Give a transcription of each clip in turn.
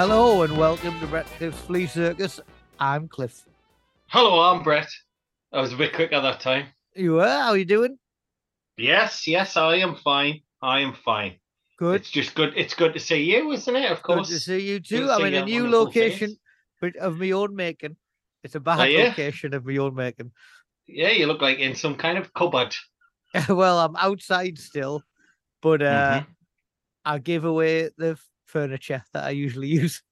Hello and welcome to Brett Cliff's Flea Circus. I'm Cliff. Hello, I'm Brett. I was a bit quick at that time. You are? How are you doing? Yes, yes, I am fine. I am fine. Good. It's just good. It's good to see you, isn't it? Of course. Good to see you too. to I'm in a new location but of my own making. It's a bad location of my own making. Yeah, you look like in some kind of cupboard. well, I'm outside still, but uh, Mm-hmm. I give away the furniture that I usually use.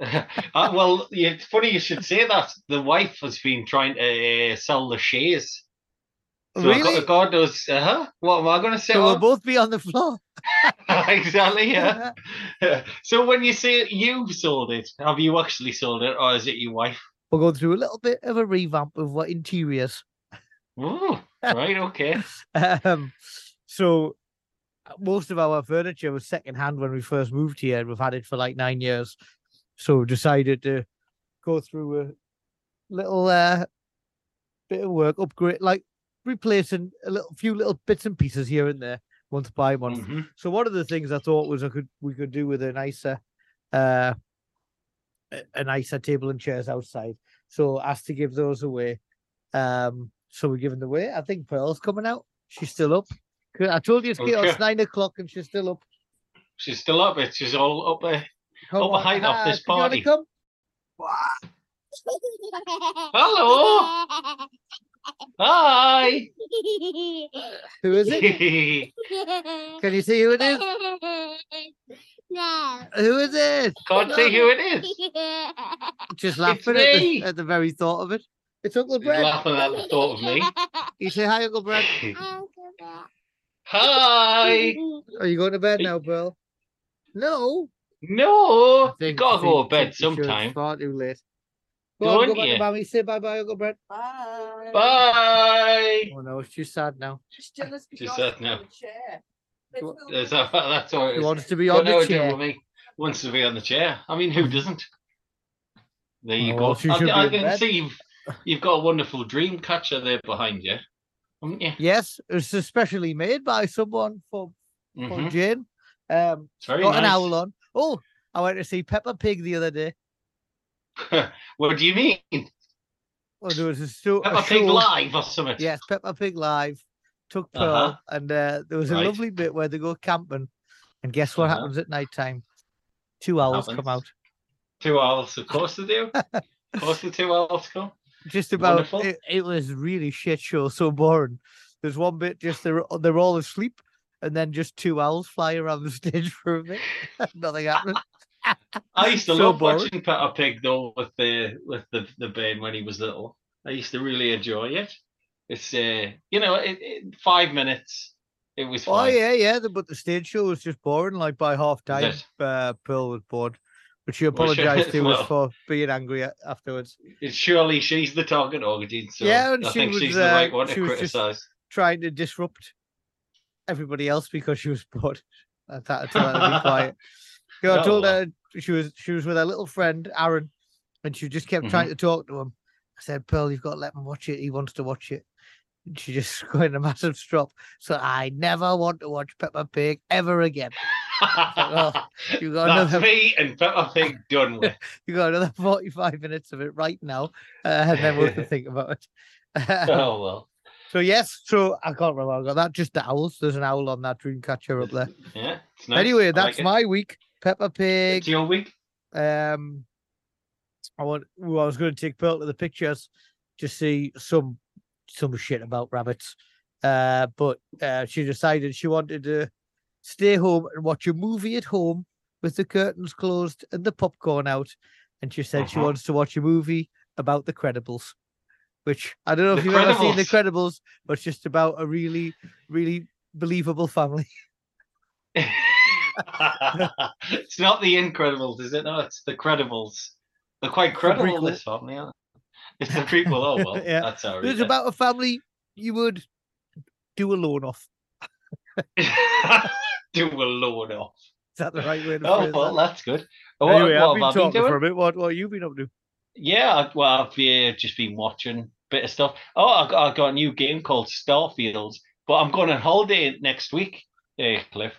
uh, well, it's funny you should say that. The wife has been trying to uh, sell the shares. So I really? got, God knows. Uh-huh. What am I going to say? so we'll both be on the floor. exactly. Yeah. so when you say you've sold it, have you actually sold it, or is it your wife? We're going through a little bit of a revamp of what interiors. Oh, right. Okay. Um, so most of our furniture was second hand when we first moved here. and We've had it for like nine years, so we decided to go through a little uh, bit of work, upgrade, like replacing a little few little bits and pieces here and there, month by month. Mhm. So one of the things I thought was I could we could do with a nicer, uh, a, a nicer table and chairs outside. So asked to give those away. Um, so we're giving them away. I think Pearl's coming out. She's still up. 'Cause I told you it's, Okay. nine o'clock and she's still up. She's still up. It. She's all up there. Come Oh, on, hide off ah, this do you wanna party. Come? Hello. Hi. Who is it? Can you see who it is? No. Who is it? Can't see who it is. Just laughing at me. the, at the very thought of it. It's Uncle He's Brett. laughing at the thought of me. You say hi, Uncle Brett. Hi. Are you going to bed now, Bill? No. No, you think- gotta I go think- to bed think you should. It's sometime. Far too late. Go on, go Don't back to you? mommy. Say bye bye, Uncle Brett. Bye. Bye. Oh no, she's sad now. Still has to Just go that now. on the chair. What- That's, that's all it She is. wants to be Got on the no idea chair. what me wants to be on the chair. I mean, who doesn't? There you Oh, go. well, she should I, I be in can bed. see you've, you've got a wonderful dream catcher there behind you, haven't you? Yes, it's especially made by someone for, for Mhm. Jane. Um, got an owl on. Oh, I went to see Peppa Pig the other day. what do you mean? Oh, there was a, a Peppa Pig show- live or something? Yes, Peppa Pig live. Took Pearl, Uh-huh. and uh, there was a Right. lovely bit where they go camping, and guess what Uh-huh. happens at night time? Two owls come out. Two owls, of course they do. of course the two owls come. Just about. It, it was really shit show, so boring. There's one bit just they're they're all asleep, and then just two owls fly around the stage for a bit. Nothing happening. I used to So love boring. watching Peppa Pig though with the with the the Ben when he was little. I used to really enjoy it. It's uh, you know, it, it, five minutes. It was Oh yeah, yeah. the- But the stage show was just boring. Like by half time, uh, Pearl was bored, but she Well, she- apologized to us for being angry afterwards. It's surely she's the target audience. So Yeah, and I she think was, she's the right uh, one to she was just- criticize. Trying to disrupt everybody else because she was bored. I had to tell her to be quiet. You I told well. her she was she was with her little friend Aaron, and she just kept Mm-hmm. trying to talk to him. I said, "Pearl, you've got to let him watch it. He wants to watch it." She just got in a massive strop. So I never want to watch Peppa Pig ever again. well, you got That's another me and Peppa Pig done with. you got another 45 minutes of it right now, uh, and then we'll think about it. Oh well. so yes, so I can't remember. I got that. Just the owls. There's an owl on that dream catcher up there. Yeah. It's nice. Anyway, that's like my week. Peppa It's Pig. your week. Um, I want. Well, I was going to take Pearl to the pictures to see some some shit about rabbits. Uh, but uh, she decided she wanted to stay home and watch a movie at home with the curtains closed and the popcorn out. And she said she Uh-huh. wants to watch a movie about the Credibles, which I don't know if The you've ever seen the Credibles, but it's just about a really, really believable family. it's not the Incredibles, is it? No, it's the Credibles. They're quite credible, prequel. this family, aren't they? It's the prequel. Oh, well, Yeah. that's how It's about a family you would do a loan off. Do a load off. Is that the right way to Oh, well, that? that's good. Oh, Anyway, what, I've been have talking been doing? for a bit. What, what have you been up to? Yeah, well, I've uh, just been watching a bit of stuff. Oh, I got, I got a new game called Starfield, but I'm going on holiday next week, uh, Cliff.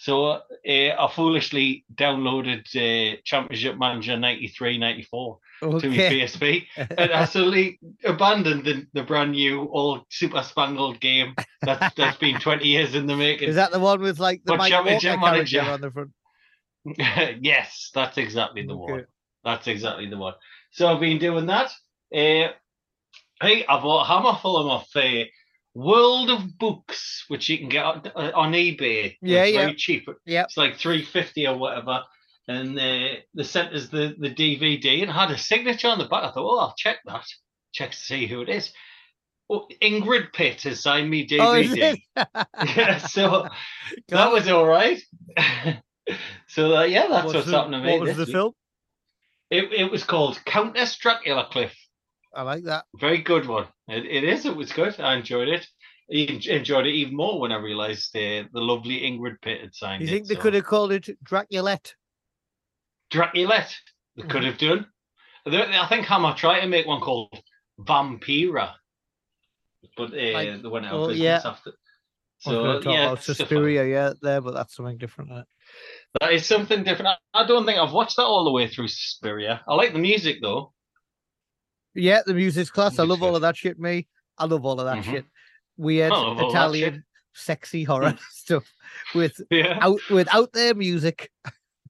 So uh, I foolishly downloaded uh, Championship Manager 93 94 to my Okay. PSP and absolutely abandoned the, the brand new old super spangled game that's, that's been 20 years in the making. Is that the one with like the But Mike Championship Manager. on the front? yes, that's exactly the one. That's exactly the one. So I've been doing that. Uh, hey, I bought a hammer full of off uh, World of Books, which you can get on, uh, on eBay. Yeah, it's yeah. very cheap. Yep. It's like three fifty or whatever. And uh, they sent us the, the DVD and had a signature on the back. I thought, oh, I'll check that. Check to see who it is. Oh, Ingrid Pitt has signed me DVD. Oh, is it? yeah, so that was all right. so uh, yeah, that's what's, the, happening to me. What was the week. film? It, it was called Countess Dracula Cliff. I like that. Very good one. It, it is. It was good. I enjoyed it. I enjoyed it even more when I realised uh, the lovely Ingrid Pitt had signed You it. think they so- could have called it Draculette? Draculette? They could Mhm. have done. I think Hammer tried to make one called Vampira, but uh, Like- they went out oh, of business yeah. after. So yeah, about Suspiria, yeah, there, but that's something different. isn't that is something different. I, I don't think I've watched that all the way through Suspiria. I like the music though. Yeah, the music's class. I Music's love all of that shit, me. I love all of that Mhm. shit. Weird I Italian, sexy horror stuff with Yeah. out with out there music.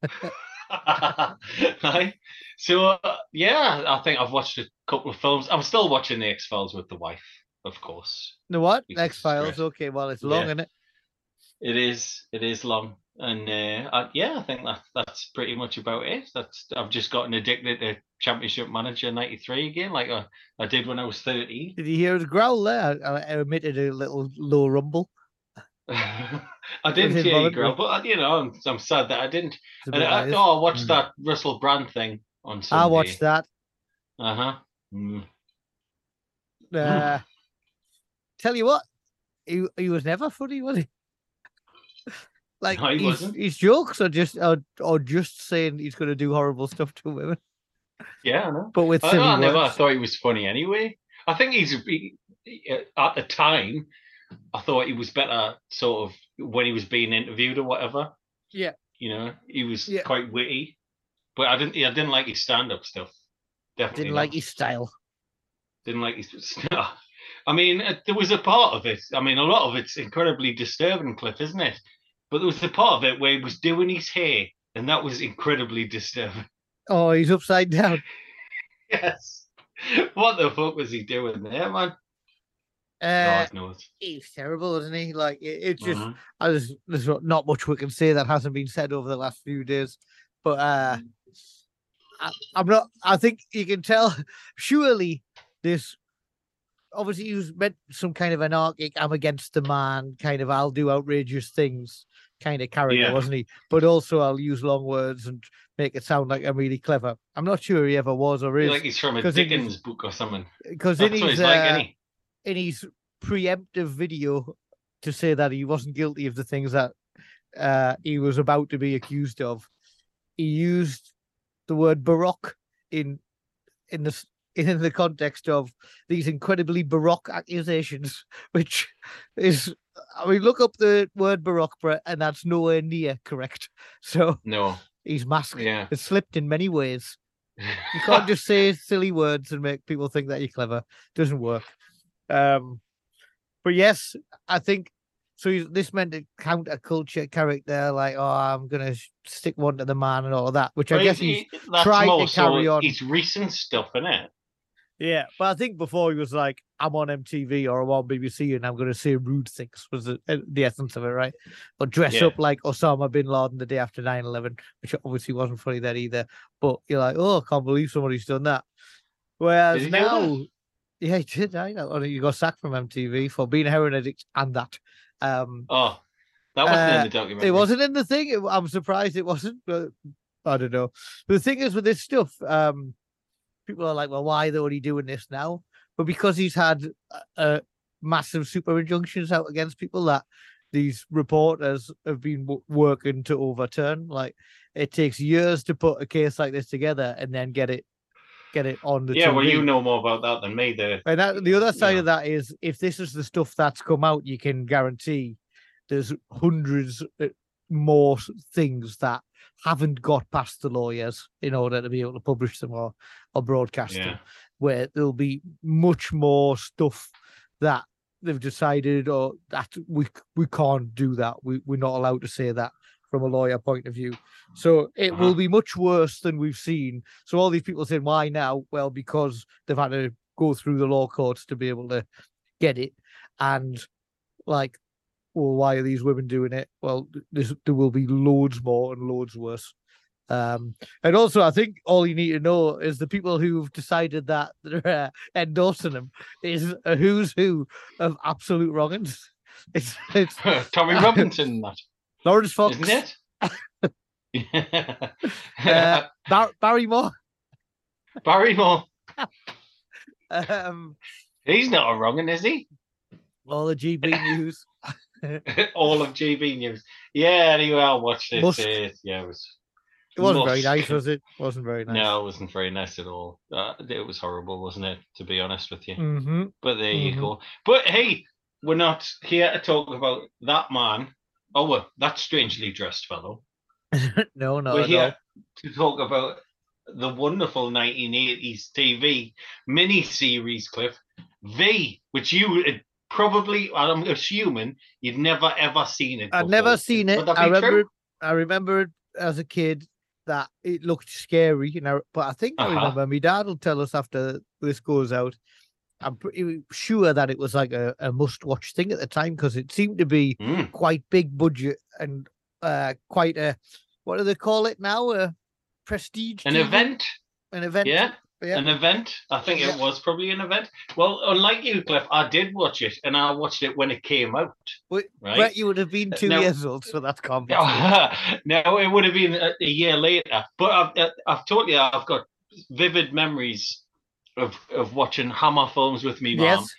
Right. So uh, yeah, I think I've watched a couple of films. I'm still watching the X Files with the wife, of course. The what? X Files. Okay, well, it's long, Yeah. isn't it? It is. It is long, and uh, I, yeah, I think that that's pretty much about it. That's I've just gotten addicted to Championship Manager '93 again, like I, I did when I was 13. Did you hear the growl there? I, I emitted a little low rumble. I didn't hear you growl, but uh, you know, I'm, I'm sad that I didn't. And I, oh, I watched Mm. that Russell Brand thing on Sunday. I watched that. Uh huh. Mm. Uh, tell you what, he he was never funny, was he? Like No, he his, his jokes are just are, or just saying he's going to do horrible stuff to women, Yeah, I know. but with I, silly I never words. thought he was funny anyway. I think he's he, he- at the time. I thought he was better, sort of when he was being interviewed or whatever. Yeah. You know, he was Yeah. quite witty, but I didn't. I didn't like his stand-up stuff. Definitely Didn't not. like his style. Didn't like his. I mean, uh, there was a part of it. I mean, a lot of it's incredibly disturbing, Cliff, isn't it? But there was a part of it where he was doing his hair, and that was incredibly disturbing. Oh, he's upside down. yes. What the fuck was he doing there, man? Uh, God knows. he's terrible, isn't he? Like it, it's just Mhm. I just there's not- not much we can say that hasn't been said over the last few days. But uh I, I'm not I think you can tell surely this obviously he was meant some kind of anarchic, I'm against the man, kind of I'll do outrageous things kind of character, Yeah. wasn't he? But also I'll use long words and make it sound like I'm really clever. I'm not sure he ever was or is like he's from a Dickens book or something. because in his like, uh, isn't in his preemptive video to say that he wasn't guilty of the things that uh, he was about to be accused of, he used the word baroque in in the in the context of these incredibly baroque accusations, which is, I mean, look up the word baroque, Brett, and that's nowhere near correct. So No. he's mask Yeah. has slipped in many ways. You can't just say silly words and make people think that you're clever. It Doesn't work. Um, but yes, I think so. He's, this meant a counterculture character, like oh, I'm gonna stick one to the man and all of that, which I guess he's- he- tried to so carry on. It's recent stuff, isn't it? Yeah. But I think before he was like, I'm on MTV or I'm on BBC and I'm gonna say rude things was the, uh, the essence of it, right? Or dress Yeah. up like Osama bin Laden the day after 9/11, which obviously wasn't funny then either. But you're like, oh, I can't believe somebody's done that. Whereas he now, yeah, he did. I know. And He got sacked from MTV for being a heroin addict and that. Um, Oh, that wasn't Uh, in the documentary. it wasn't in the thing. It, I'm surprised it wasn't. But I don't know. But the thing is with this stuff, um, people are like, "Well, why are they only doing this now?" But because he's had uh, massive super injunctions out against people that these reporters have been w- working to overturn. Like it takes years to put a case like this together and then get it get it on the Yeah, well, you know more about that than me. there And that, the other side Yeah. of that is if this is the stuff that's come out, you can guarantee there's hundreds uh, more things that haven't got past the lawyers in order to be able to publish them or, or broadcast Yeah. them, where there'll be much more stuff that they've decided or that we we can't do that. We we're not allowed to say that from a lawyer point of view. So it Uh-huh. will be much worse than we've seen. So all these people saying why now? Well, because they've had to go through the law courts to be able to get it, and like, well, why are these women doing it? Well, th- there's, there will be loads more and loads worse. Um, and also, I think all you need to know is the people who've decided that they're uh, endorsing them is a who's who of absolute wrongins. It's it's Tommy Robinson, that Laurence Fox, isn't it? uh, Bar- Barrymore. Barrymore. Um, He's not a wrongin', is he? all the GB news. All of GB News. Yeah, anyway, I watched it. Musk. uh, yeah, it was. It wasn't very nice, was it? Wasn't very nice. No, it wasn't very nice at all. Uh, it was horrible, wasn't it? To be honest with you. hmm But there Mhm. you go. But hey, we're not here to talk about that man. Oh, well, that strangely dressed fellow. no, no, we're no. here to talk about the wonderful 1980s TV mini series, Cliff V, which you probably, I'm assuming, you'd never ever seen it. I've never seen it. I remember. It, I remember it as a kid that it looked scary, you know. But I think I Uh-huh. remember my dad will tell us after this goes out. I'm pretty sure that it was like a, a must-watch thing at the time because it seemed to be Mm. quite big budget and uh quite a what do they call it now? A prestige An TV? event, An event. yeah, yeah. an event. I think Yeah. it was probably an event. Well, unlike you, Cliff, I did watch it, and I watched it when it came out. But Right? Brett, you would have been two now- years old, so that's complicated. no, it would have been a, a year later. But I've, uh, I've told you, I've got vivid memories of, of watching Hammer films with me mum. yes.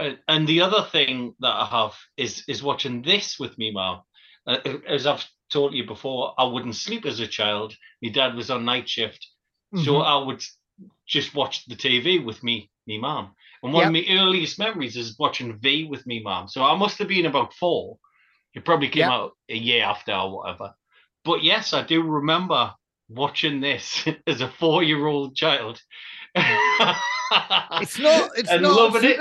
Uh, and the other thing that I have is is watching this with me mum. Uh, as I've told you before, I wouldn't sleep as a child. My dad was on night shift, so Mhm. I would just watched the TV with me, me mom. And one of my earliest memories is watching V with me mom. So I must have been about four. It probably came Yep. out a year after or whatever. But yes, I do remember watching this as a four-year-old child. It's not. It's and not loving it.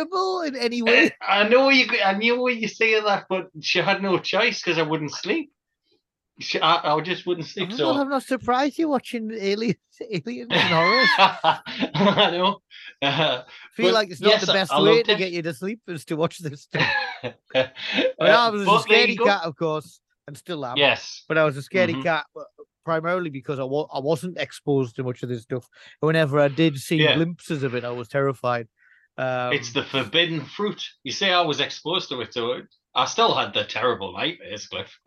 in any way. I know you. I knew what you say that, but she had no choice because I wouldn't sleep. I, I just wouldn't sleep. Well, So I'm not surprised you're watching aliens, aliens and horrors. I know. Uh, feel like it's not yes, the best I way to it. get you to sleep is to watch this stuff. uh, I was a scaredy go. cat, of course, and still am. Yes. But I was a scaredy Mhm. cat primarily because I wa- I wasn't exposed to much of this stuff. Whenever I did see Yeah. glimpses of it, I was terrified. Um, it's the forbidden fruit. You say I was exposed to it, so I still had the terrible nightmares, Cliff.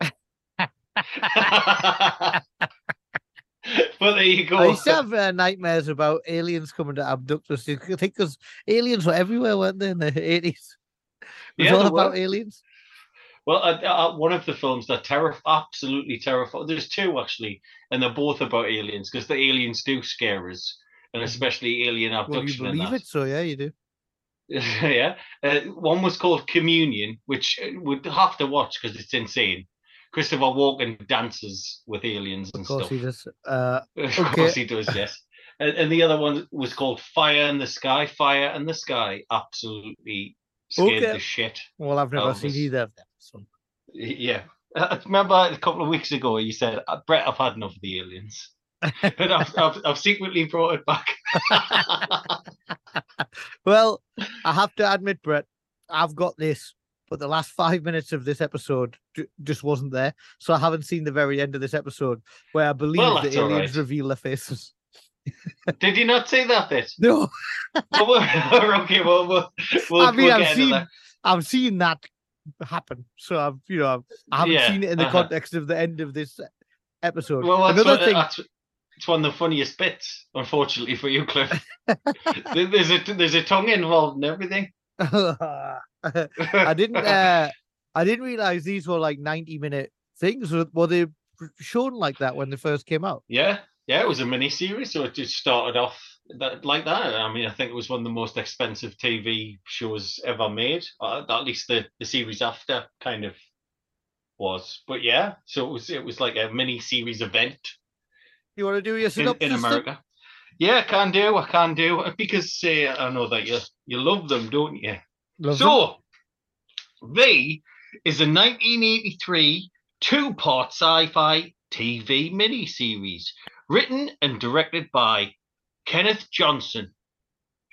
But there you go. I used to have uh, nightmares about aliens coming to abduct us. I think because aliens were everywhere, weren't they, in the 80s? It was Yeah, all about were. aliens. Well, uh, uh, one of the films that terrif- absolutely terrifying. There's two actually, and they're both about aliens because the aliens do scare us. and especially alien Well, you abduction. believe it, so yeah, you do. yeah. Uh, one was called Communion, which uh, would have to watch because it's insane. Christopher Walken dances with aliens and stuff. Of course stuff. he does. Uh, Of course he does, yes. And, and the other one was called Fire in the Sky. Fire in the Sky absolutely scared Okay. the shit. well, I've never seen this- either of them. So. Yeah. I remember a couple of weeks ago you said, "Uh, Brett, I've had enough of the aliens. and I've, I've, I've secretly brought it back. Well, I have to admit, Brett, I've got this, but the last five minutes of this episode just wasn't there. So I haven't seen the very end of this episode where I believe Well, the aliens right. reveal their faces. Did you not see that bit? No, Well, okay, well, we'll, we'll, I mean, we'll I've seen. I've seen that happen. So I've, you know, I've, I haven't seen it in the uh-huh. context of the end of this episode. Well, that's, Another one, thing, that's it's one of the funniest bits, unfortunately for you, Cliff. There's a there's a tongue involved and everything. I didn't, uh, I didn't realize these were like ninety minute things. Were, they shown like that when they first came out? yeah, yeah, it was a mini series, so it just started off that, like that. I mean, I think it was one of the most expensive TV shows ever made. Uh, at least the the series after kind of was, but yeah, so it was it was like a mini series event. You want to do your in, synopsis? in then? America. Yeah, I can do. I can do because uh, I know that you you love them, don't you? Love them. so, V is a 1983 two-part sci-fi TV miniseries written and directed by Kenneth Johnson,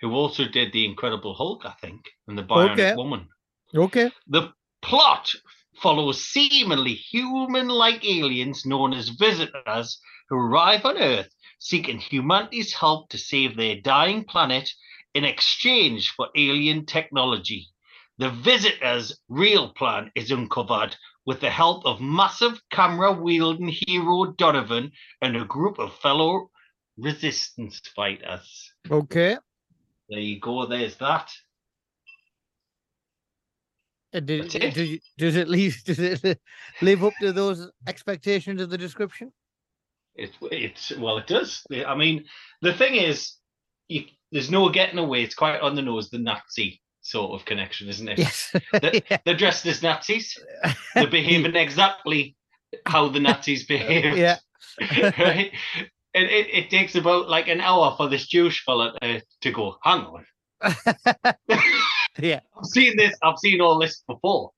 who also did The Incredible Hulk, I think, and The Bionic Okay. Woman. Okay. The plot follows seemingly human like aliens known as visitors who arrive on Earth seeking humanity's help to save their dying planet in exchange for alien technology. The visitors' real plan is uncovered with the help of massive camera wielding hero Donovan and a group of fellow resistance fighters. Okay. There you go, there's that. And did, it. does, does it leave does it live up to those expectations of the description? It's it's well, it does. I mean, the thing is, you, there's no getting away. It's quite on the nose, the Nazi sort of connection, isn't it? Yes. They're, Yeah. they're dressed as Nazis. They're behaving exactly how the Nazis behave. yeah. right. It, it it takes about like an hour for this Jewish fella to, to go. Hang on, yeah. I've seen this. I've seen all this before.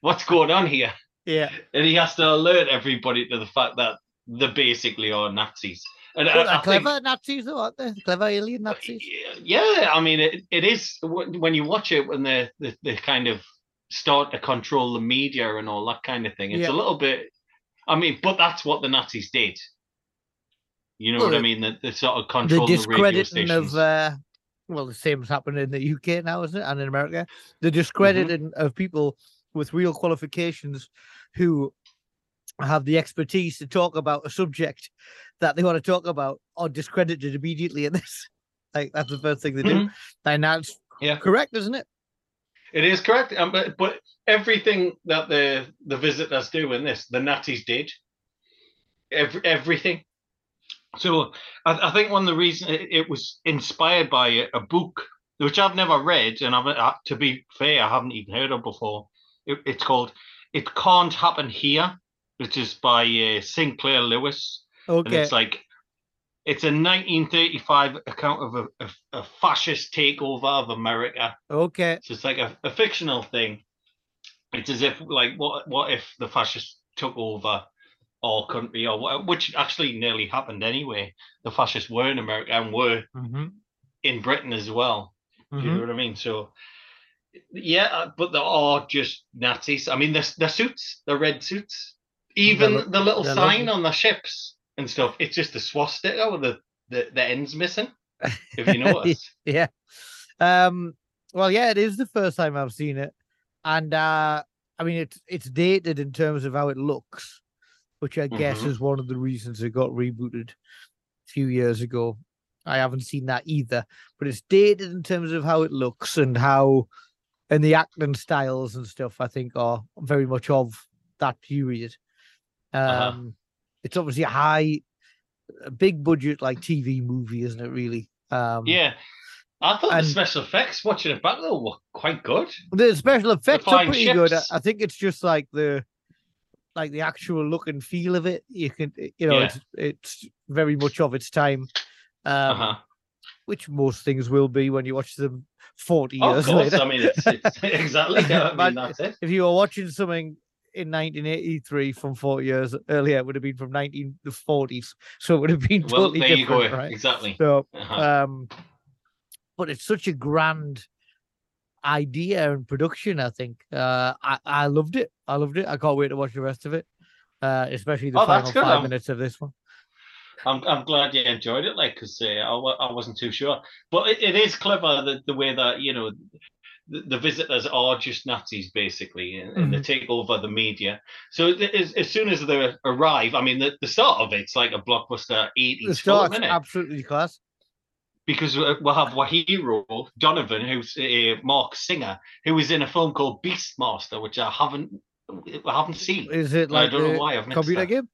What's going on here? Yeah. And he has to alert everybody to the fact that they basically are Nazis. And I- Well, I they're think- clever Nazis, though, aren't they? Clever alien Nazis. Yeah, I mean, it, it is when you watch it when they, they they kind of start to control the media and all that kind of thing. It's Yeah. a little bit. I mean, but that's what the Nazis did. You know what I mean? They sort of The control the, discrediting stations. of uh, well, the same has happened in the UK now, isn't it? And in America, the Mm-hmm. discrediting of people with real qualifications who have the expertise to talk about a subject that they want to talk about are discredited immediately in this. Like that's the first thing they do. Mhm. And that's Yeah. correct, isn't it? It is correct, um, but, but everything that the the visitors do in this, the Natties did. Every, everything. So I, I think one of the reasons it, it was inspired by a, a book which I've never read, and I've, uh, to be fair, I haven't even heard of before. It, it's called "It Can't Happen Here," which is by uh, Sinclair Lewis, and it's like it's a 1935 account of a, a, a fascist takeover of America. Okay. So it's like a, a fictional thing. It's as if like what what if the fascists took over our country or what, which actually nearly happened anyway. The fascists were in America and were Mm-hmm. in Britain as well. Do you know what I mean? So yeah, uh, but there are just Nazis. I mean, the the suits, the red suits, even lo- the little sign lovely. on the ships and stuff. It's just a swastika with the the, the ends missing. If you notice. yeah. Um. Well, yeah, it is the first time I've seen it, and uh I mean it's it's dated in terms of how it looks, which I guess Mhm. is one of the reasons it got rebooted a few years ago. I haven't seen that either, but it's dated in terms of how it looks and how, and the acting styles and stuff. I think are very much of that period. Um, Uh-huh. it's obviously a high, a big budget like TV movie, isn't it? Really, Um, Yeah. I thought And- the special effects watching it back though were quite good. the special effects are flying pretty good. I, think it's just like the like the actual look and feel of it. You can, you know, Yeah. it's it's very much of its time, um, uh-huh. which most things will be when you watch them forty Of years course. later. I mean, it's, it's exactly. I mean, that's it. if you were watching something in 1983 from 40 years earlier, it would have been from 1940s, so it would have been Well, totally you different, go. right? Exactly. So, Uh-huh. um, but it's such a grand idea and production. I think uh, I I loved it. I loved it. I can't wait to watch the rest of it, uh, especially the Oh, final that's good, 5 um, minutes of this one. I'm I'm glad you enjoyed it, like, because uh, I, I wasn't too sure, but it, it is clever the, the way that you know the, the visitors are just Nazis basically, and, and they Mm-hmm. take over the media. So as, as soon as they arrive, I mean, the, the start of it's like a blockbuster The 80s film, isn't it? absolutely class. because we- we'll have hero Donovan, who's uh, Marc Singer, who is in a film called Beastmaster, which I haven't I haven't seen. Is it like I don't know why I've missed computer that. game?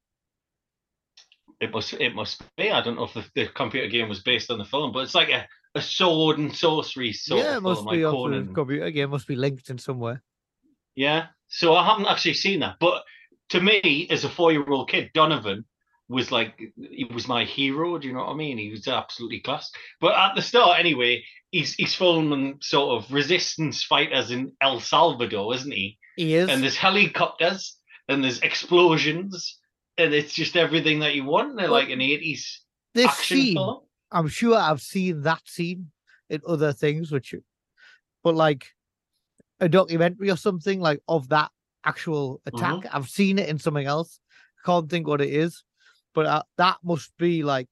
It must it must be. I don't know if the, the computer game was based on the film, but it's like a, a sword and sorcery sort yeah, it must be like off the Conan. computer game. Must be linked in somewhere. Yeah. So I haven't actually seen that. But to me, as a four year old kid, Donovan was like he was my hero. Do you know what I mean? He was absolutely class. But at the start, anyway, he's he's filming sort of resistance fighters in El Salvador, isn't he? He is. And there's helicopters and there's explosions and it's just everything that you want. They're like an eighties this action scene, film. I'm sure I've seen that scene in other things, which, but like a documentary or something like of that actual attack. Mm-hmm. I've seen it in something else. Can't think what it is, but uh, that must be like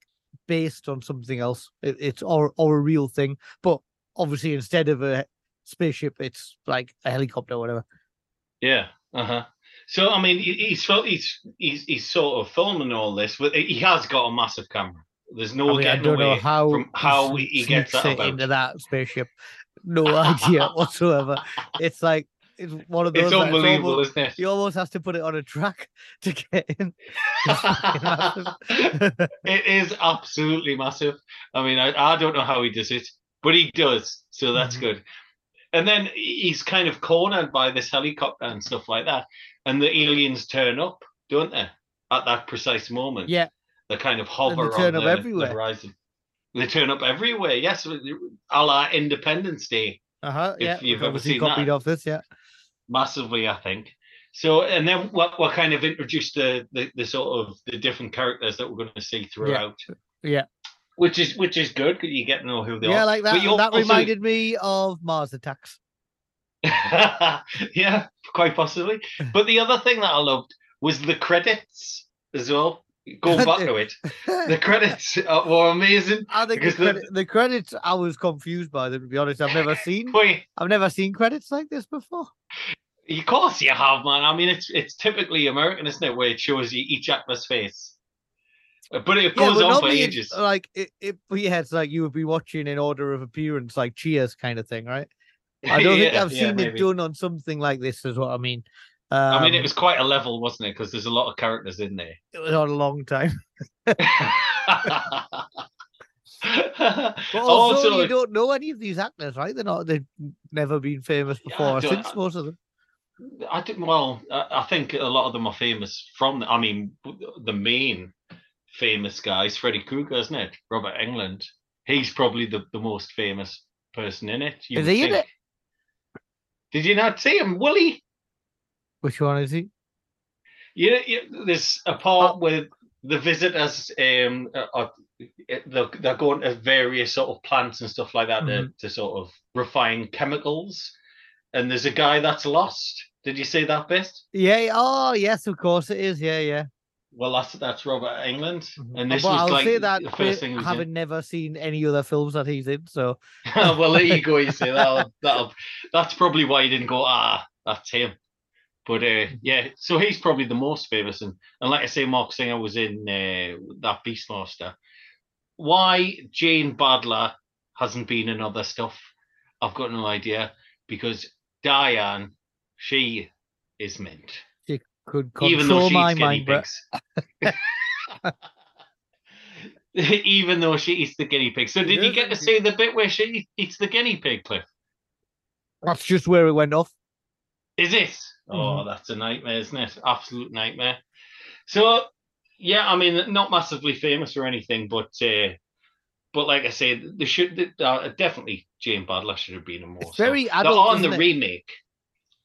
based on something else. It, it's or or a real thing, but obviously instead of a spaceship, it's like a helicopter or whatever. Yeah. Uh huh. So I mean, he's he's he's he's sort of filming all this, but he has got a massive camera. There's no I, mean, I don't know how from how he gets that it into that spaceship. No idea whatsoever. It's like it's one of those. It's unbelievable, almost- isn't it? He almost has to put it on a track to get in. It's fucking massive. it is absolutely massive. I mean, I, I don't know how he does it, but he does. So that's Mhm. good. And then he's kind of cornered by this helicopter and stuff like that. And the aliens turn up, don't they? At that precise moment. yeah, They kind of hover turn on up the, the horizon. They turn up everywhere. Yes, a la Independence Day. uh huh. If Yeah, you've we've ever seen copied that. off this. Yeah, massively, I think. So, and then we're, we're kind of introduced the, the the sort of the different characters that we're going to see throughout. yeah, which is which is good because you get to know who they yeah. are. Yeah, like that. That also- reminded me of Mars Attacks. yeah, quite possibly. But the other thing that I loved was the credits as well. Going back to it, the credits were amazing. I think the, because the- credit, the credits. I was confused by them. To be honest, I've never seen. Wait, I've never seen credits like this before. of course you have, man. I mean, it's it's typically American, isn't it, where it shows you each actor's face. But it goes but on for ages. Like it, it, yeah, it's like you would be watching in order of appearance, like Cheers kind of thing, right? I don't think I've yeah, seen it done on something like this. Is what I mean. Um, I mean, it was quite a level, wasn't it? Because there's a lot of characters in there. it was on a long time. but But also, you don't know any of these actors, right? They're not. They've never been famous before I or since. Most of them. I think. Well, I I think a lot of them are famous from. I mean, the main famous guy is Freddy Krueger, isn't it? Robert Englund. He's probably the, the most famous person in it. you Is he in think. Did you not see him, Willie? Which one is he? Yeah, you there's a part Oh. where the visitors um are, are they're, they're going to various sort of plants and stuff like that to, Mhm. to sort of refine chemicals, and there's a guy that's lost. Did you see that bit? Yeah. Oh, yes, of course it is. Yeah, yeah. Well, that's that's Robert Englund, and Uh, this but was I'll like say that the first thing he in. having never seen any other films that he's in, so well, there you go. You see that? That that's probably why you didn't go. Ah, that's him. But uh, yeah, so he's probably the most famous, and, and like I say, Marc Singer was in uh, that Beastmaster. Why Jane Badler hasn't been in other stuff, I've got no idea. Because Diane, she is mint, could even though control my mind. But pigs. even though she eats the guinea pig. So did you get to see the bit where she eats the guinea pig, Cliff? That's just where it went off. Is it? Oh, that's a nightmare, isn't it? Absolute nightmare. So, yeah, I mean, not massively famous or anything, but uh, but like I said, they should uh, definitely Jane Badler should have been in more. It's very adult, on the it? remake.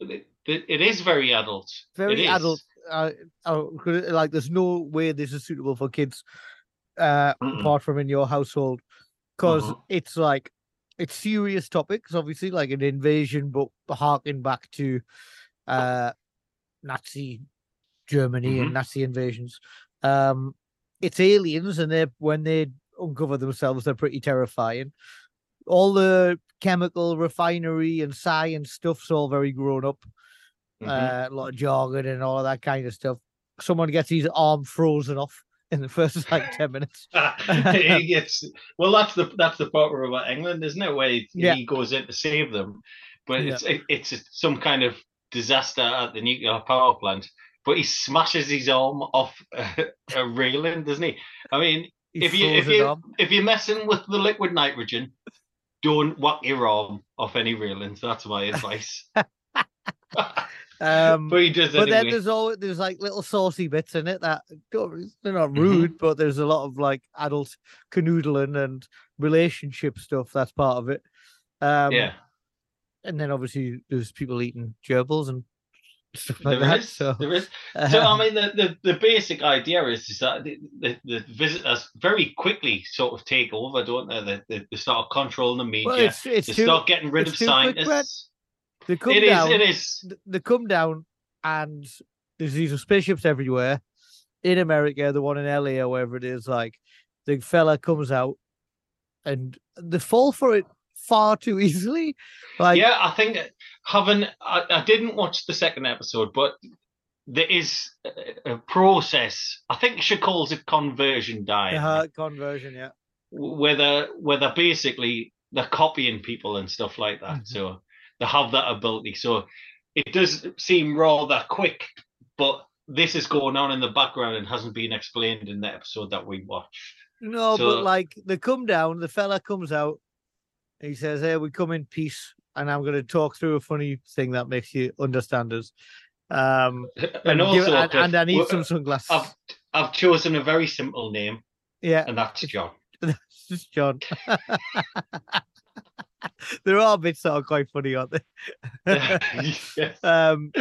It, it- it is very adult. Very adult. Uh, 'cause, like, there's no way this is suitable for kids, uh, Mm-mm. apart from in your household, because Mhm. it's like it's serious topics, obviously, like an invasion, but harking back to uh, Nazi Germany Mhm. and Nazi invasions. Um, it's aliens, and they when they uncover themselves, they're pretty terrifying. All the chemical refinery and science stuff's all very grown up Mhm. uh, a lot of jargon and all of that kind of stuff. Someone gets his arm frozen off in the first like 10 minutes. he gets well. That's the that's the part where about Englund, isn't it? Where he, Yeah. goes in to save them, but Yeah. it's it, it's some kind of disaster at the nuclear power plant. But he smashes his arm off a, a railing, doesn't he? I mean, His if you if you if you're messing with the liquid nitrogen, don't whack your arm off any railings. That's my advice. Um, but he does but then there's all there's like little saucy bits in it that they're not Mhm. rude, but there's a lot of like adult canoodling and relationship stuff that's part of it. Um, yeah, and then obviously there's people eating gerbils and stuff like there that. is. So, There is. So I um, mean, the, the, the basic idea is, is that the, the, the visitors very quickly sort of take over, don't they? They, they, start controlling the media. well, it's it's they too, start getting rid of too quick, scientists. they come It is. down. It is. th- they come down and there's these spaceships everywhere in America, the one in LA or wherever it is. Like the fella comes out and the fall for it far too easily. Like yeah, I think having. I, I didn't watch the second episode, but there is a, process. I think she calls it conversion diet. the heart conversion, yeah. where they're where they're basically they're copying people and stuff like that. Mhm. So they have that ability. So it does seem rather quick, but this is going on in the background and hasn't been explained in the episode that we watched. No, So- but like they come down, the fella comes out, he says, Hey, we come in peace, and I'm gonna talk through a funny thing that makes you understand us. Um And, give- also, and, and I need some sunglasses. I've I've chosen a very simple name, yeah, and that's John. It's just John. there are bits that are quite funny, aren't there? Yes. um,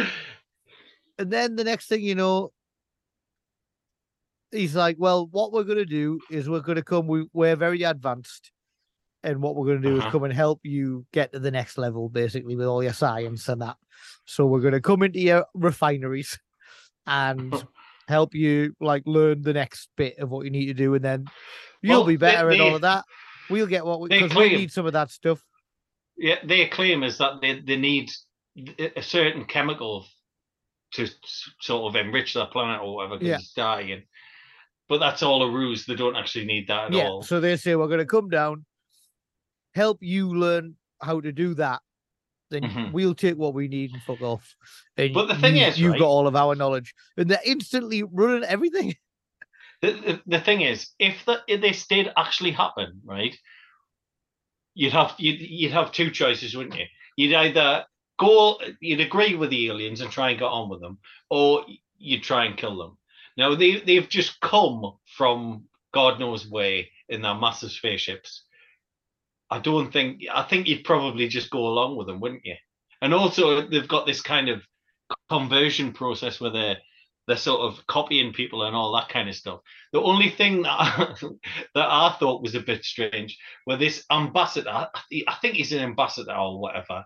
and then the next thing you know, he's like, "Well, what we're going to do is we're going to come. We, we're very advanced, and what we're going to do Uh-huh. is come and help you get to the next level, basically with all your science and that. So we're going to come into your refineries and help you like learn the next bit of what you need to do, and then you'll Well, be they- better and all of that. We'll get what we they because we need some of that stuff. yeah, their claim is that they, they need a certain chemical to sort of enrich their planet or whatever because Yeah. it's dying. But that's all a ruse. They don't actually need that at yeah. all. So they say we're going to come down, help you learn how to do that. Then Mhm. we'll take what we need and fuck off. And But the thing you, is, you've right? got all of our knowledge, and they're instantly running everything. The, the, the thing is, if, the, if this did actually happen, right, you'd have you'd, you'd have two choices, wouldn't you? You'd either go, you'd agree with the aliens and try and get on with them, or you'd try and kill them. Now they they've just come from God knows where in their massive spaceships. I don't think I think you'd probably just go along with them, wouldn't you? And also they've got this kind of conversion process where they're they're sort of copying people and all that kind of stuff. The only thing that I, that I thought was a bit strange were this ambassador. I think he's an ambassador or whatever.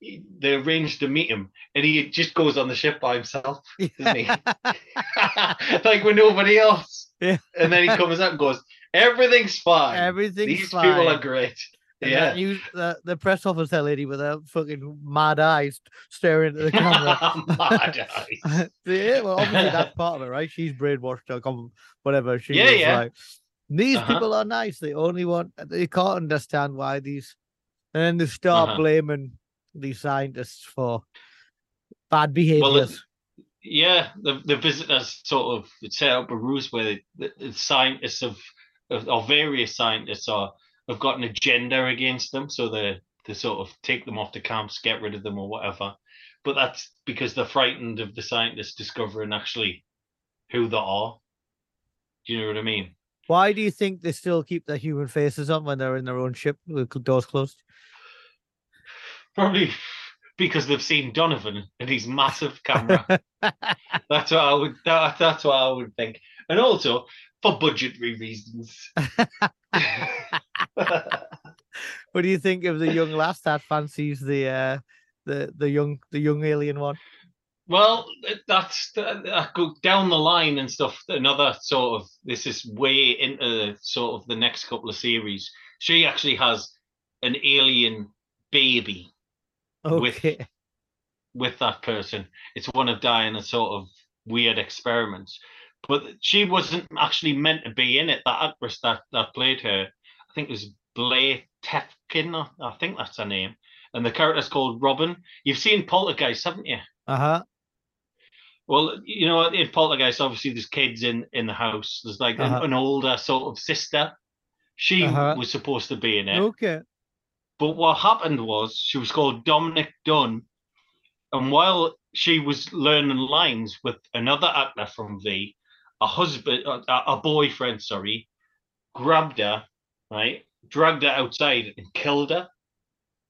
They arranged to meet him, and he just goes on the ship by himself, doesn't he? like with nobody else. Yeah. And then he comes out and goes, "Everything's fine. Everything's These fine. people are great." Yeah. you, the, the press officer lady with her fucking mad eyes staring at the camera. Mad eyes. yeah, well, obviously that's part of it, right? She's brainwashed or com- whatever. She Yeah, yeah. like, these Uh-huh. people are nice. They only want, they can't understand why these. And then they start Uh-huh. blaming these scientists for bad Well, behaviors. it- yeah, the the visitors sort of set up a ruse where the, the scientists of or various scientists are have got an agenda against them, so they they sort of take them off the camps, get rid of them, or whatever. But that's because they're frightened of the scientists discovering actually who they are. Do you know what I mean? Why do you think they still keep their human faces on when they're in their own ship with doors closed? Probably because they've seen Donovan and his massive camera. that's what I would. That, that's what I would think, and also for budgetary reasons. what do you think of the young lass that fancies the uh, the the young the young alien one? Well, that's that go down the line and stuff. Another sort of this is way into sort of the next couple of series. She actually has an alien baby Okay. with with that person. It's one of Diana's sort of weird experiments. But she wasn't actually meant to be in it. That actress that, that played her, I think it was Blair Tefkin, I I think that's her name. And the character's called Robin. You've seen Poltergeist, haven't you? Uh huh. Well, you know, in Poltergeist, obviously there's kids in in the house. There's like an, Uh-huh. an older sort of sister. She Uh-huh. was supposed to be in it. Okay. But what happened was she was called Dominique Dunne. And while she was learning lines with another actor from V, a husband, a, a boyfriend, sorry, grabbed her, right, dragged her outside and killed her.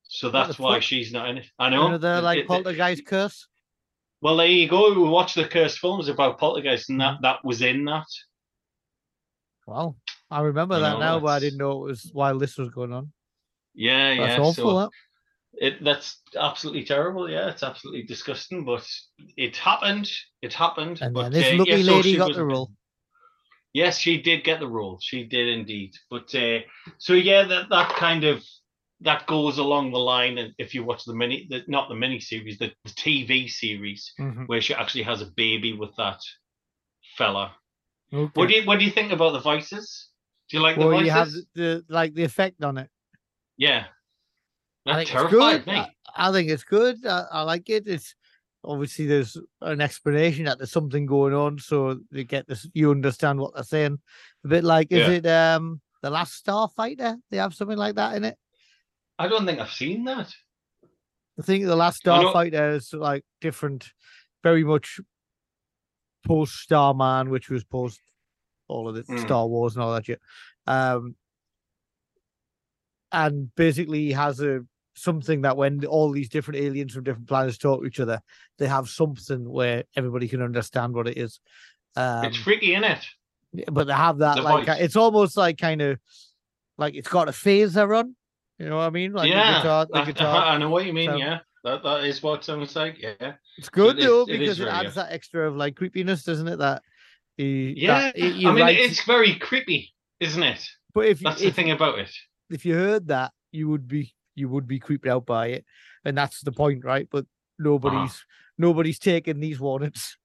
So that's why fuck? she's not in it. I know. Another like it- poltergeist curse. well, there you go. We watched the cursed films about poltergeist, and Mm-hmm. that, that was in that. Well, I remember I that know, now, but I didn't know it was while this was going on. Yeah, That's yeah. awful. so that. It that's absolutely terrible. Yeah, it's absolutely disgusting. But it happened. It happened. And but, then this uh, lucky yeah, so lady got was- the role. Yes, she did get the role. She did indeed. But uh, so yeah, that that kind of that goes along the line. And if you watch the mini, the, not the mini series, the, the TV series, Mhm. where she actually has a baby with that fella. Okay. What do you what do you think about the voices? Do you like the well, voices? you have the, the like the effect on it. Yeah, I think it's good. me. I, I think it's good. I, I like it. It's obviously there's an explanation that there's something going on, so they get this. You understand what they're saying. A bit like, is Yeah. it um the Last Starfighter? They have something like that in it. I don't think I've seen that. I think the Last Starfighter is like different, very much post Starman, which was post all of the Mm. Star Wars and all that shit. Um, and basically he has a something that when all these different aliens from different planets talk to each other, they have something where everybody can understand what it is. Um, it's freaky, isn't it? but they have that The like voice. it's almost like kind of like it's got a phaser on. You know what I mean? Like the yeah, guitar, the guitar. I know what you mean. sound. Yeah, that that is what sounds like. Yeah, It's good is- though it is because it, very adds that extra of like creepiness, doesn't it? That he, yeah. that he- I mean, writes- it's very creepy, isn't it? but if you That's the thing about it. if you heard that, you would be you would be creeped out by it, and that's the point, right? But Uh-huh. nobody's nobody's taking these warnings.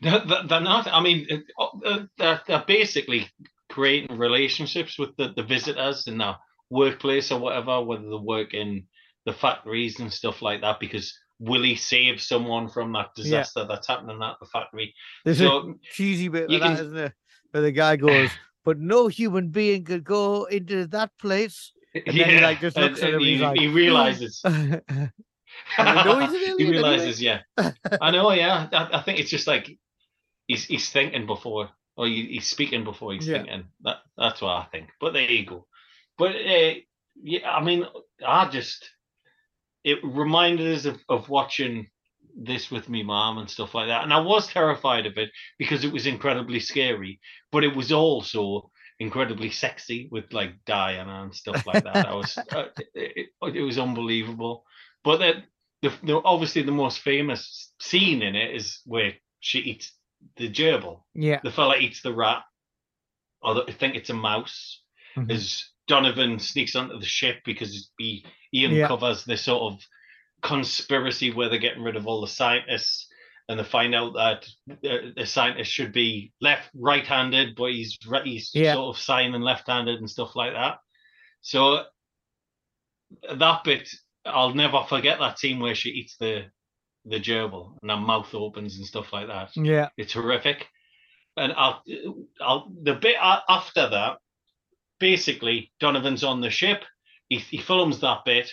They're, they're not. I mean, uh, they're, they're basically creating relationships with the, the visitors in their workplace or whatever, whether they work in the factories and stuff like that, because Willie saves someone from that Yeah. disaster that's happening at the factory. There's a cheesy bit of that, can- isn't there? Where the guy goes, "But no human being could go into that place." Then he, like, just and- at him, he, like, he realizes. I know he's he realizes, yeah. I know, yeah. I, I think it's just like he's he's thinking before, or he, he's speaking before he's Yeah. thinking. That that's what I think. But there you go. But uh, yeah, I mean, I just it reminded us of, of watching this with me mom and stuff like that, and I was terrified of it because it was incredibly scary, but it was also incredibly sexy with like Diana and stuff like that. I was uh, it, it, it was unbelievable. But the, the, the obviously the most famous scene in it is where she eats the gerbil. yeah, The fella eats the rat, or the, I think it's a mouse. Mhm. As Donovan sneaks onto the ship because he he Yeah. this sort of conspiracy where they're getting rid of all the scientists. And they find out that uh, the scientist should be left right-handed, but he's he's Yeah. sort of signing left-handed and stuff like that. So that bit, I'll never forget that scene where she eats the the gerbil and her mouth opens and stuff like that. yeah, It's horrific. And I'll, I'll the bit after that basically Donovan's on the ship. He he films that bit,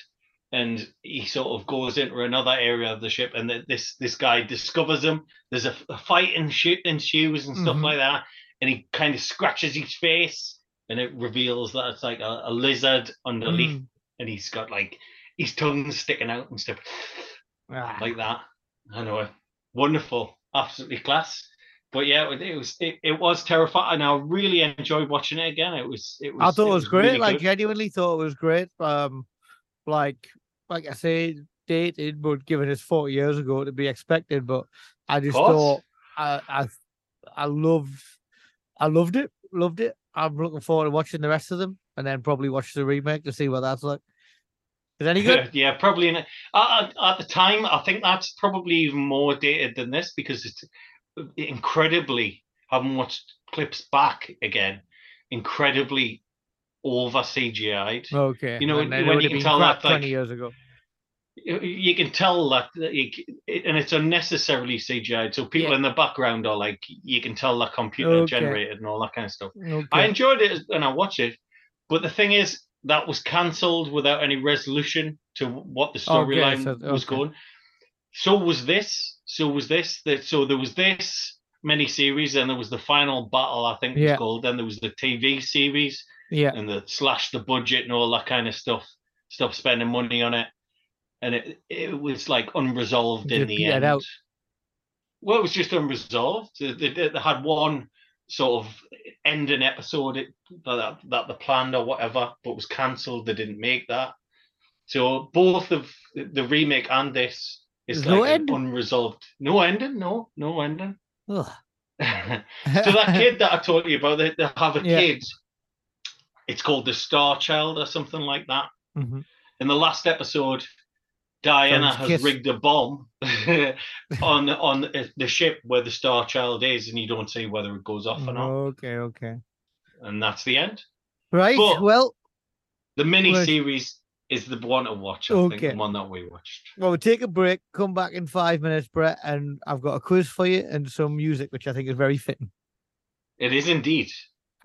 and he sort of goes into another area of the ship, and th- this this guy discovers him. There's a, a fight and shit ensues and stuff Mhm. like that, and he kind of scratches his face, and it reveals that it's like a, a lizard underneath, Mm. and he's got like his tongue sticking out and stuff Ah. like that. I know, wonderful, absolutely class. But yeah, it, it was it, it was terrifying, and I really enjoyed watching it again. It was it was. I thought it was, great. really like good. genuinely thought it was great. Um, like like I say, dated, but given it's forty years ago to be expected. But I just thought I I I loved I loved it, loved it. I'm looking forward to watching the rest of them, and then probably watch the remake to see what that's like. Is any good? yeah, probably. In a, at, at the time, I think that's probably even more dated than this because it's incredibly having watched clips back again, incredibly over CGI'd. okay. You know, it when you can tell that, like- twenty years ago. You, can tell that, that you, c- it- and it's unnecessarily CGI'd. So people Yeah. in the background are like, you can tell that computer Okay. generated and all that kind of stuff. Okay. I enjoyed it and I watched it, but the thing is that was cancelled without any resolution to what the Okay, storyline so- was okay. going. So was this. So was this. That so there was this mini series, and there was the final battle. I think it Yeah. was called. Then there was the TV series, yeah. and the slash the budget and all that kind of stuff. Stop spending money on it, and it it was like unresolved in the end. out. Well, it was just unresolved. They, they, they had one sort of ending episode it, that that they planned or whatever, but was cancelled. They didn't make that. So both of the remake and this is There's like no unresolved. No ending. No, no ending. So that kid that I told you about, they, they have a Yeah. kid. It's called the Star Child or something like that. Mhm. In the last episode, Diana has kiss. rigged a bomb on on the ship where the Star Child is, and you don't see whether it goes off or not. Okay, okay. And that's the end. Right. But- well, The mini series is the one to watch. I Okay. think the one that we watched. well, we'll take a break, come back in five minutes, Brett, and I've got a quiz for you and some music, which I think is very fitting. It is indeed.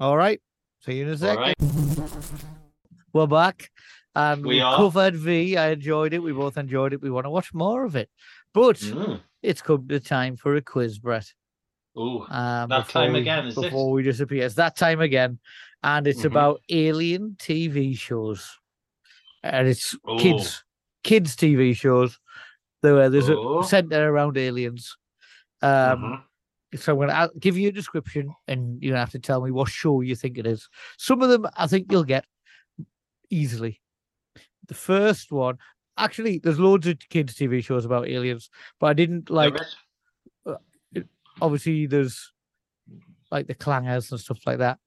All right. See you in a second. right. We're back. And We we are. covered V. I enjoyed it. We both enjoyed it. We want to watch more of it. But Mm. it's come to time for a quiz, Brett. Ooh. Um, That time we- again, is it? before we disappear. It's that time again, and it's Mhm. about alien TV shows, and it's Oh. kids, kids TV shows. There, there's Oh. a center around aliens. Um, Mhm. So I'm going to give you a description, and you have to tell me what show you think it is. Some of them I think you'll get easily. The first one, actually, there's loads of kids TV shows about aliens, but I didn't like. There is. Obviously, there's like the clangers and stuff like that.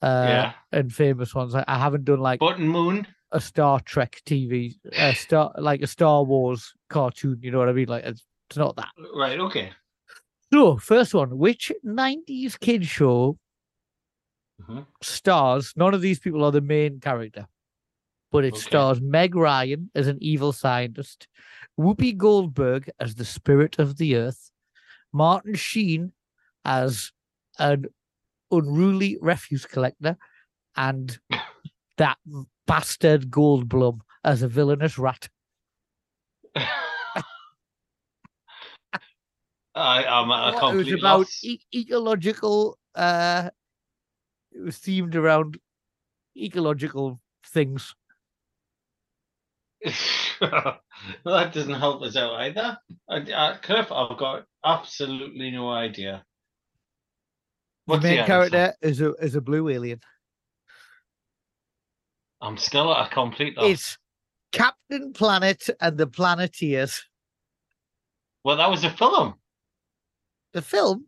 Uh, yeah. and famous ones. I, I haven't done like Button Moon. a Star Trek TV, a Star like a Star Wars cartoon. You know what I mean? Like it's, it's not that. Right. Okay. So first one, which '90s kid show Mhm. stars? None of these people are the main character, but it Okay. stars Meg Ryan as an evil scientist, Whoopi Goldberg as the spirit of the earth, Martin Sheen as an unruly refuse collector, and that bastard Goldblum as a villainous rat. I, I'm a What- it was about e- ecological. Uh, it was themed around ecological things. well, that doesn't help us out either. I, I, Cliff, I've got absolutely no idea. What's the main answer? character is a is a blue alien. I'm still at a complete loss. It's Captain Planet and the Planeteers. Well, that was a film. The film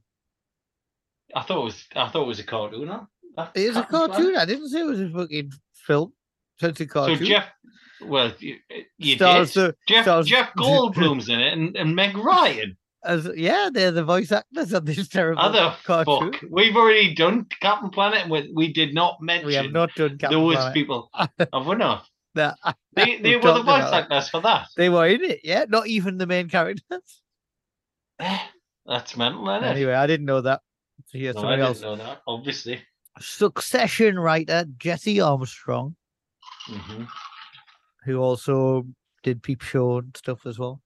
I thought it was. I thought it was a cartoon. Huh? That's is a cartoon. I didn't say it was a fucking film. So it's a cartoon. So Jeff, well, you, you Stars did. the- Jeff stars- Jeff Goldblum's in it, and, and Meg Ryan. As yeah, they're the voice actors of this terrible Other cartoon. fuck. We've already done Captain Planet. We, we did not mention We have not done Captain those Planet. people. Have we not? That- They, they were the voice actors for that. They were in it, yeah. Not even the main characters. Eh. That's mental, isn't it? Anyway, I didn't know that. So here's No, I something didn't else. know that. Obviously. Succession writer Jesse Armstrong, hmm who also did Peep Show and stuff as well.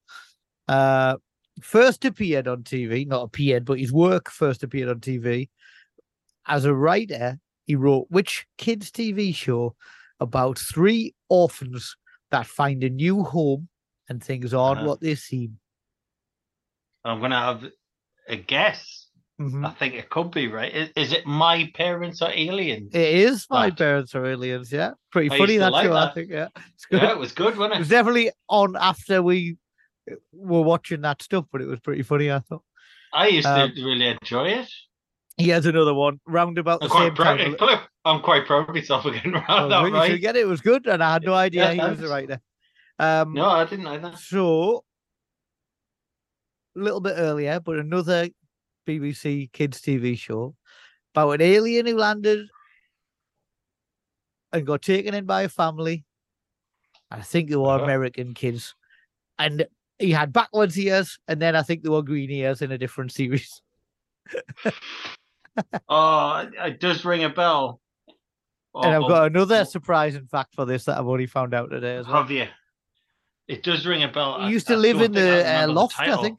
Uh, first appeared on TV, not appeared, but his work first appeared on TV as a writer. He wrote which kids' TV show about three orphans that find a new home and things aren't Uh-huh. what they seem. I'm gonna have a guess. Mhm. I think it could be right. Is, is it my parents are aliens? It is my parents are aliens, yeah. Pretty I funny used to that I think, yeah. It's good. yeah, it was good, It wasn't was it? Was definitely on after we were watching that stuff, but it was pretty funny, I thought. I used um, to really enjoy it. He has another one round about the I'm same proud. time. I'm quite proud of myself again. Oh, Around that you right? should get it. It was good, and I had no idea Yeah, he was the writer. Um, No, I didn't either. So, a little bit earlier, but another BBC kids TV show about an alien who landed and got taken in by a family. I think they were Uh-huh. American kids, and he had backwards ears, and then I think they were green ears in a different series. Oh, it- does ring a bell. and I've Oh, got another oh, surprising fact for this that I've only found out today as well. Have you? It does ring a bell. He I- used to I live don't in the uh, loft, I think.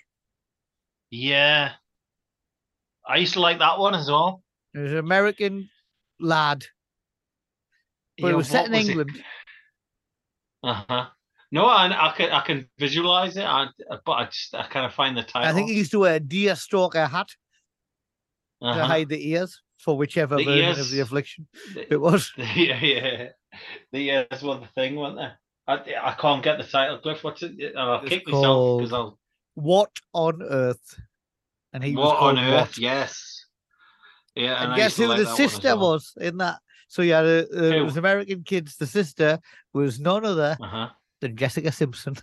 Yeah. I used to like that one as well. It was an American lad, but Yeah, it was set in England. Uh huh. No, I, I can I can visualize it, I, but I just I kind of find the title. I think he used to wear a deer stalker hat to Uh-huh. hide the ears for whichever The version of the affliction The- it was. yeah, yeah. The years were the thing, weren't they? I, I can't get the title, Cliff. What's it? I'll It's kick myself because I'll. What on earth? And he What on earth? What. Yes. Yeah, And I guess who like the that one as sister well. was in that? So yeah, uh, uh, it was American Kids. The sister was none other Uh than Jessica Simpson.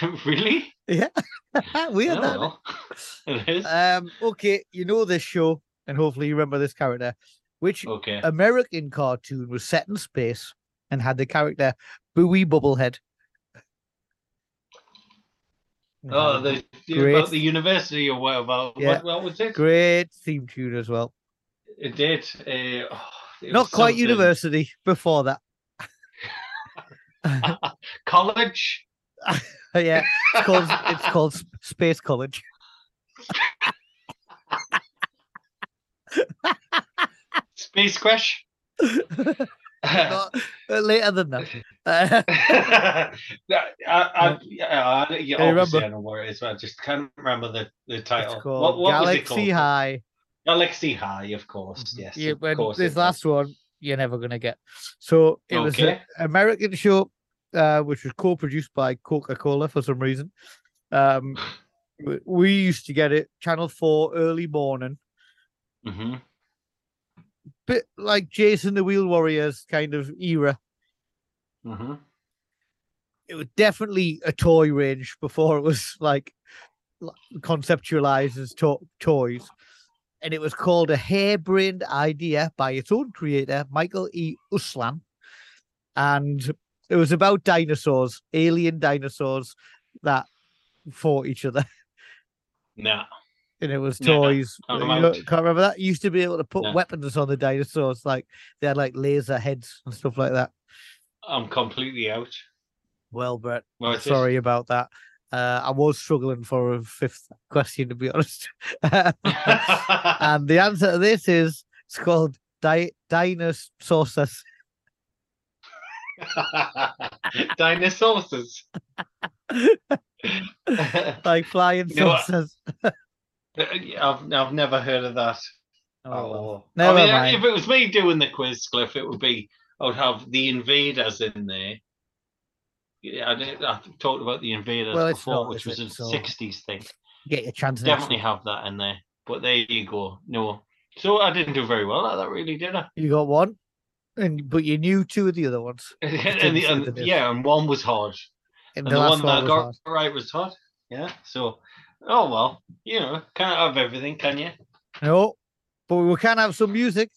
really? yeah, weird. Oh, that. It is. Um, okay, you know this show, and hopefully you remember this character. Which okay. American cartoon was set in space and had the character Booey Bubblehead? Oh, the, great. about the university or what about Yeah. what, what was it? great theme tune as well. It did. Uh, oh, it Not quite something. university before that. College. yeah, it's called it's called Space College. Space Crash. Not, later than that. Uh, I, I, yeah, I, yeah, obviously remember? I know where it is, but I just can't remember the, the title. what what was it Galaxy? High. Galaxy High, of course. Yes, Yeah, of course. this last one you're never gonna get. So it was an American show, uh, which was co-produced by Coca-Cola for some reason. Um, we used to get it Channel Four early morning, hmm bit like Jayce and the Wheeled Warriors kind of era. hmm It was definitely a toy range before it was like conceptualized as to- toys. And it was called a harebrained idea by its own creator, Michael E. Uslan. And it was about dinosaurs, alien dinosaurs that fought each other. No. And it was toys. You know- can't remember that? You used to be able to put No. weapons on the dinosaurs, like they had like laser heads and stuff like that. I'm completely out. Well, Brett, Well, I'm it's just- sorry about that. Uh, I was struggling for a fifth question, to be honest. and the answer to this is it's called di- Dinosaucers, Dinosaucers. like flying You know saucers. I've I've never heard of that. Oh, well. I Never mean, mind. if it was me doing the quiz, Cliff, it would be I would have the invaders in there. Yeah, I, did, I talked about the invaders Well, before, not, which was it? a So- '60s thing. Get your chance Definitely have that in there. But there you go. No, so I didn't do very well at that, really, did I? You got one, and but you knew two of the other ones. and the, and, yeah, and one was hard, And and the the one that I got hard. right was hard. Yeah. So, oh well, you know, can't have everything, can you? No, but we can have some music.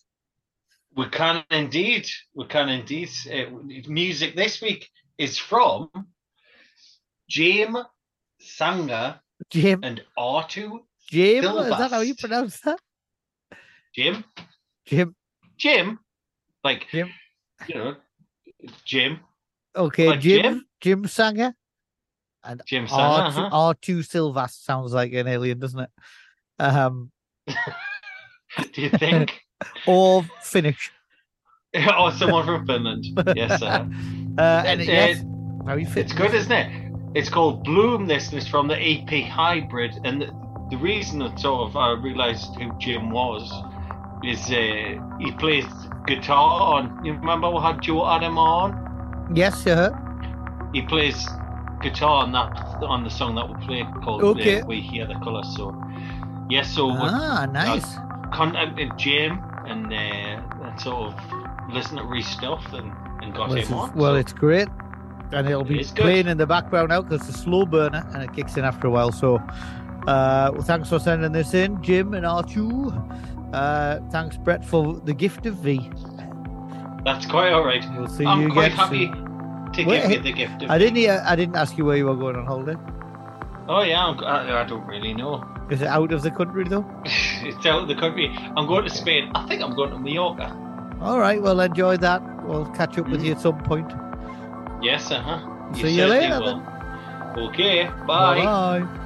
We can indeed. We can indeed. Uh, music this week is from James Sanger Jim, and Arttu. Jim, is that how you pronounce that? Jim? Jim. Jim, like Jim. you know, Jim, Okay, Like Jim. Jim? Jim Sanger. And Jim Arttu, huh? Arttu Silvast sounds like an alien, doesn't it? Um, Do you think? or Finnish. or someone from Finland? Yes, sir. Uh, and It- yes, very. It's good, isn't it? It's called Bloom. This is from the EP Hybrid, and the, the reason that sort of I realised who Jim was is uh, he plays guitar on. You remember we had Joe Adam on? Yes, sir. He plays guitar on that on the song that we played called Okay. uh, "We Hear the Colour." So yes, so we Ah, nice. contacted Jim and, uh, sort of listened to Reese stuff and, and got Well, him on. well, so- it's great. And it'll be good. playing in the background now because it's a slow burner and it kicks in after a while. So, uh, well, thanks for sending this in, Jim and Arttu. Uh, thanks, Brett, for the gift of V. that's quite all right. We'll see I'm you quite again happy soon. To Wait, give you the gift of I didn't. hear- I didn't ask you where you were going on holiday. Oh yeah, I'm, I, I don't really know. Is it out of the country though? it's out of the country. I'm going to Spain. I think I'm going to Mallorca. All right. Well, enjoy that. We'll catch up with you at some point. Yes, uh huh. See you later, Okay, bye. Bye.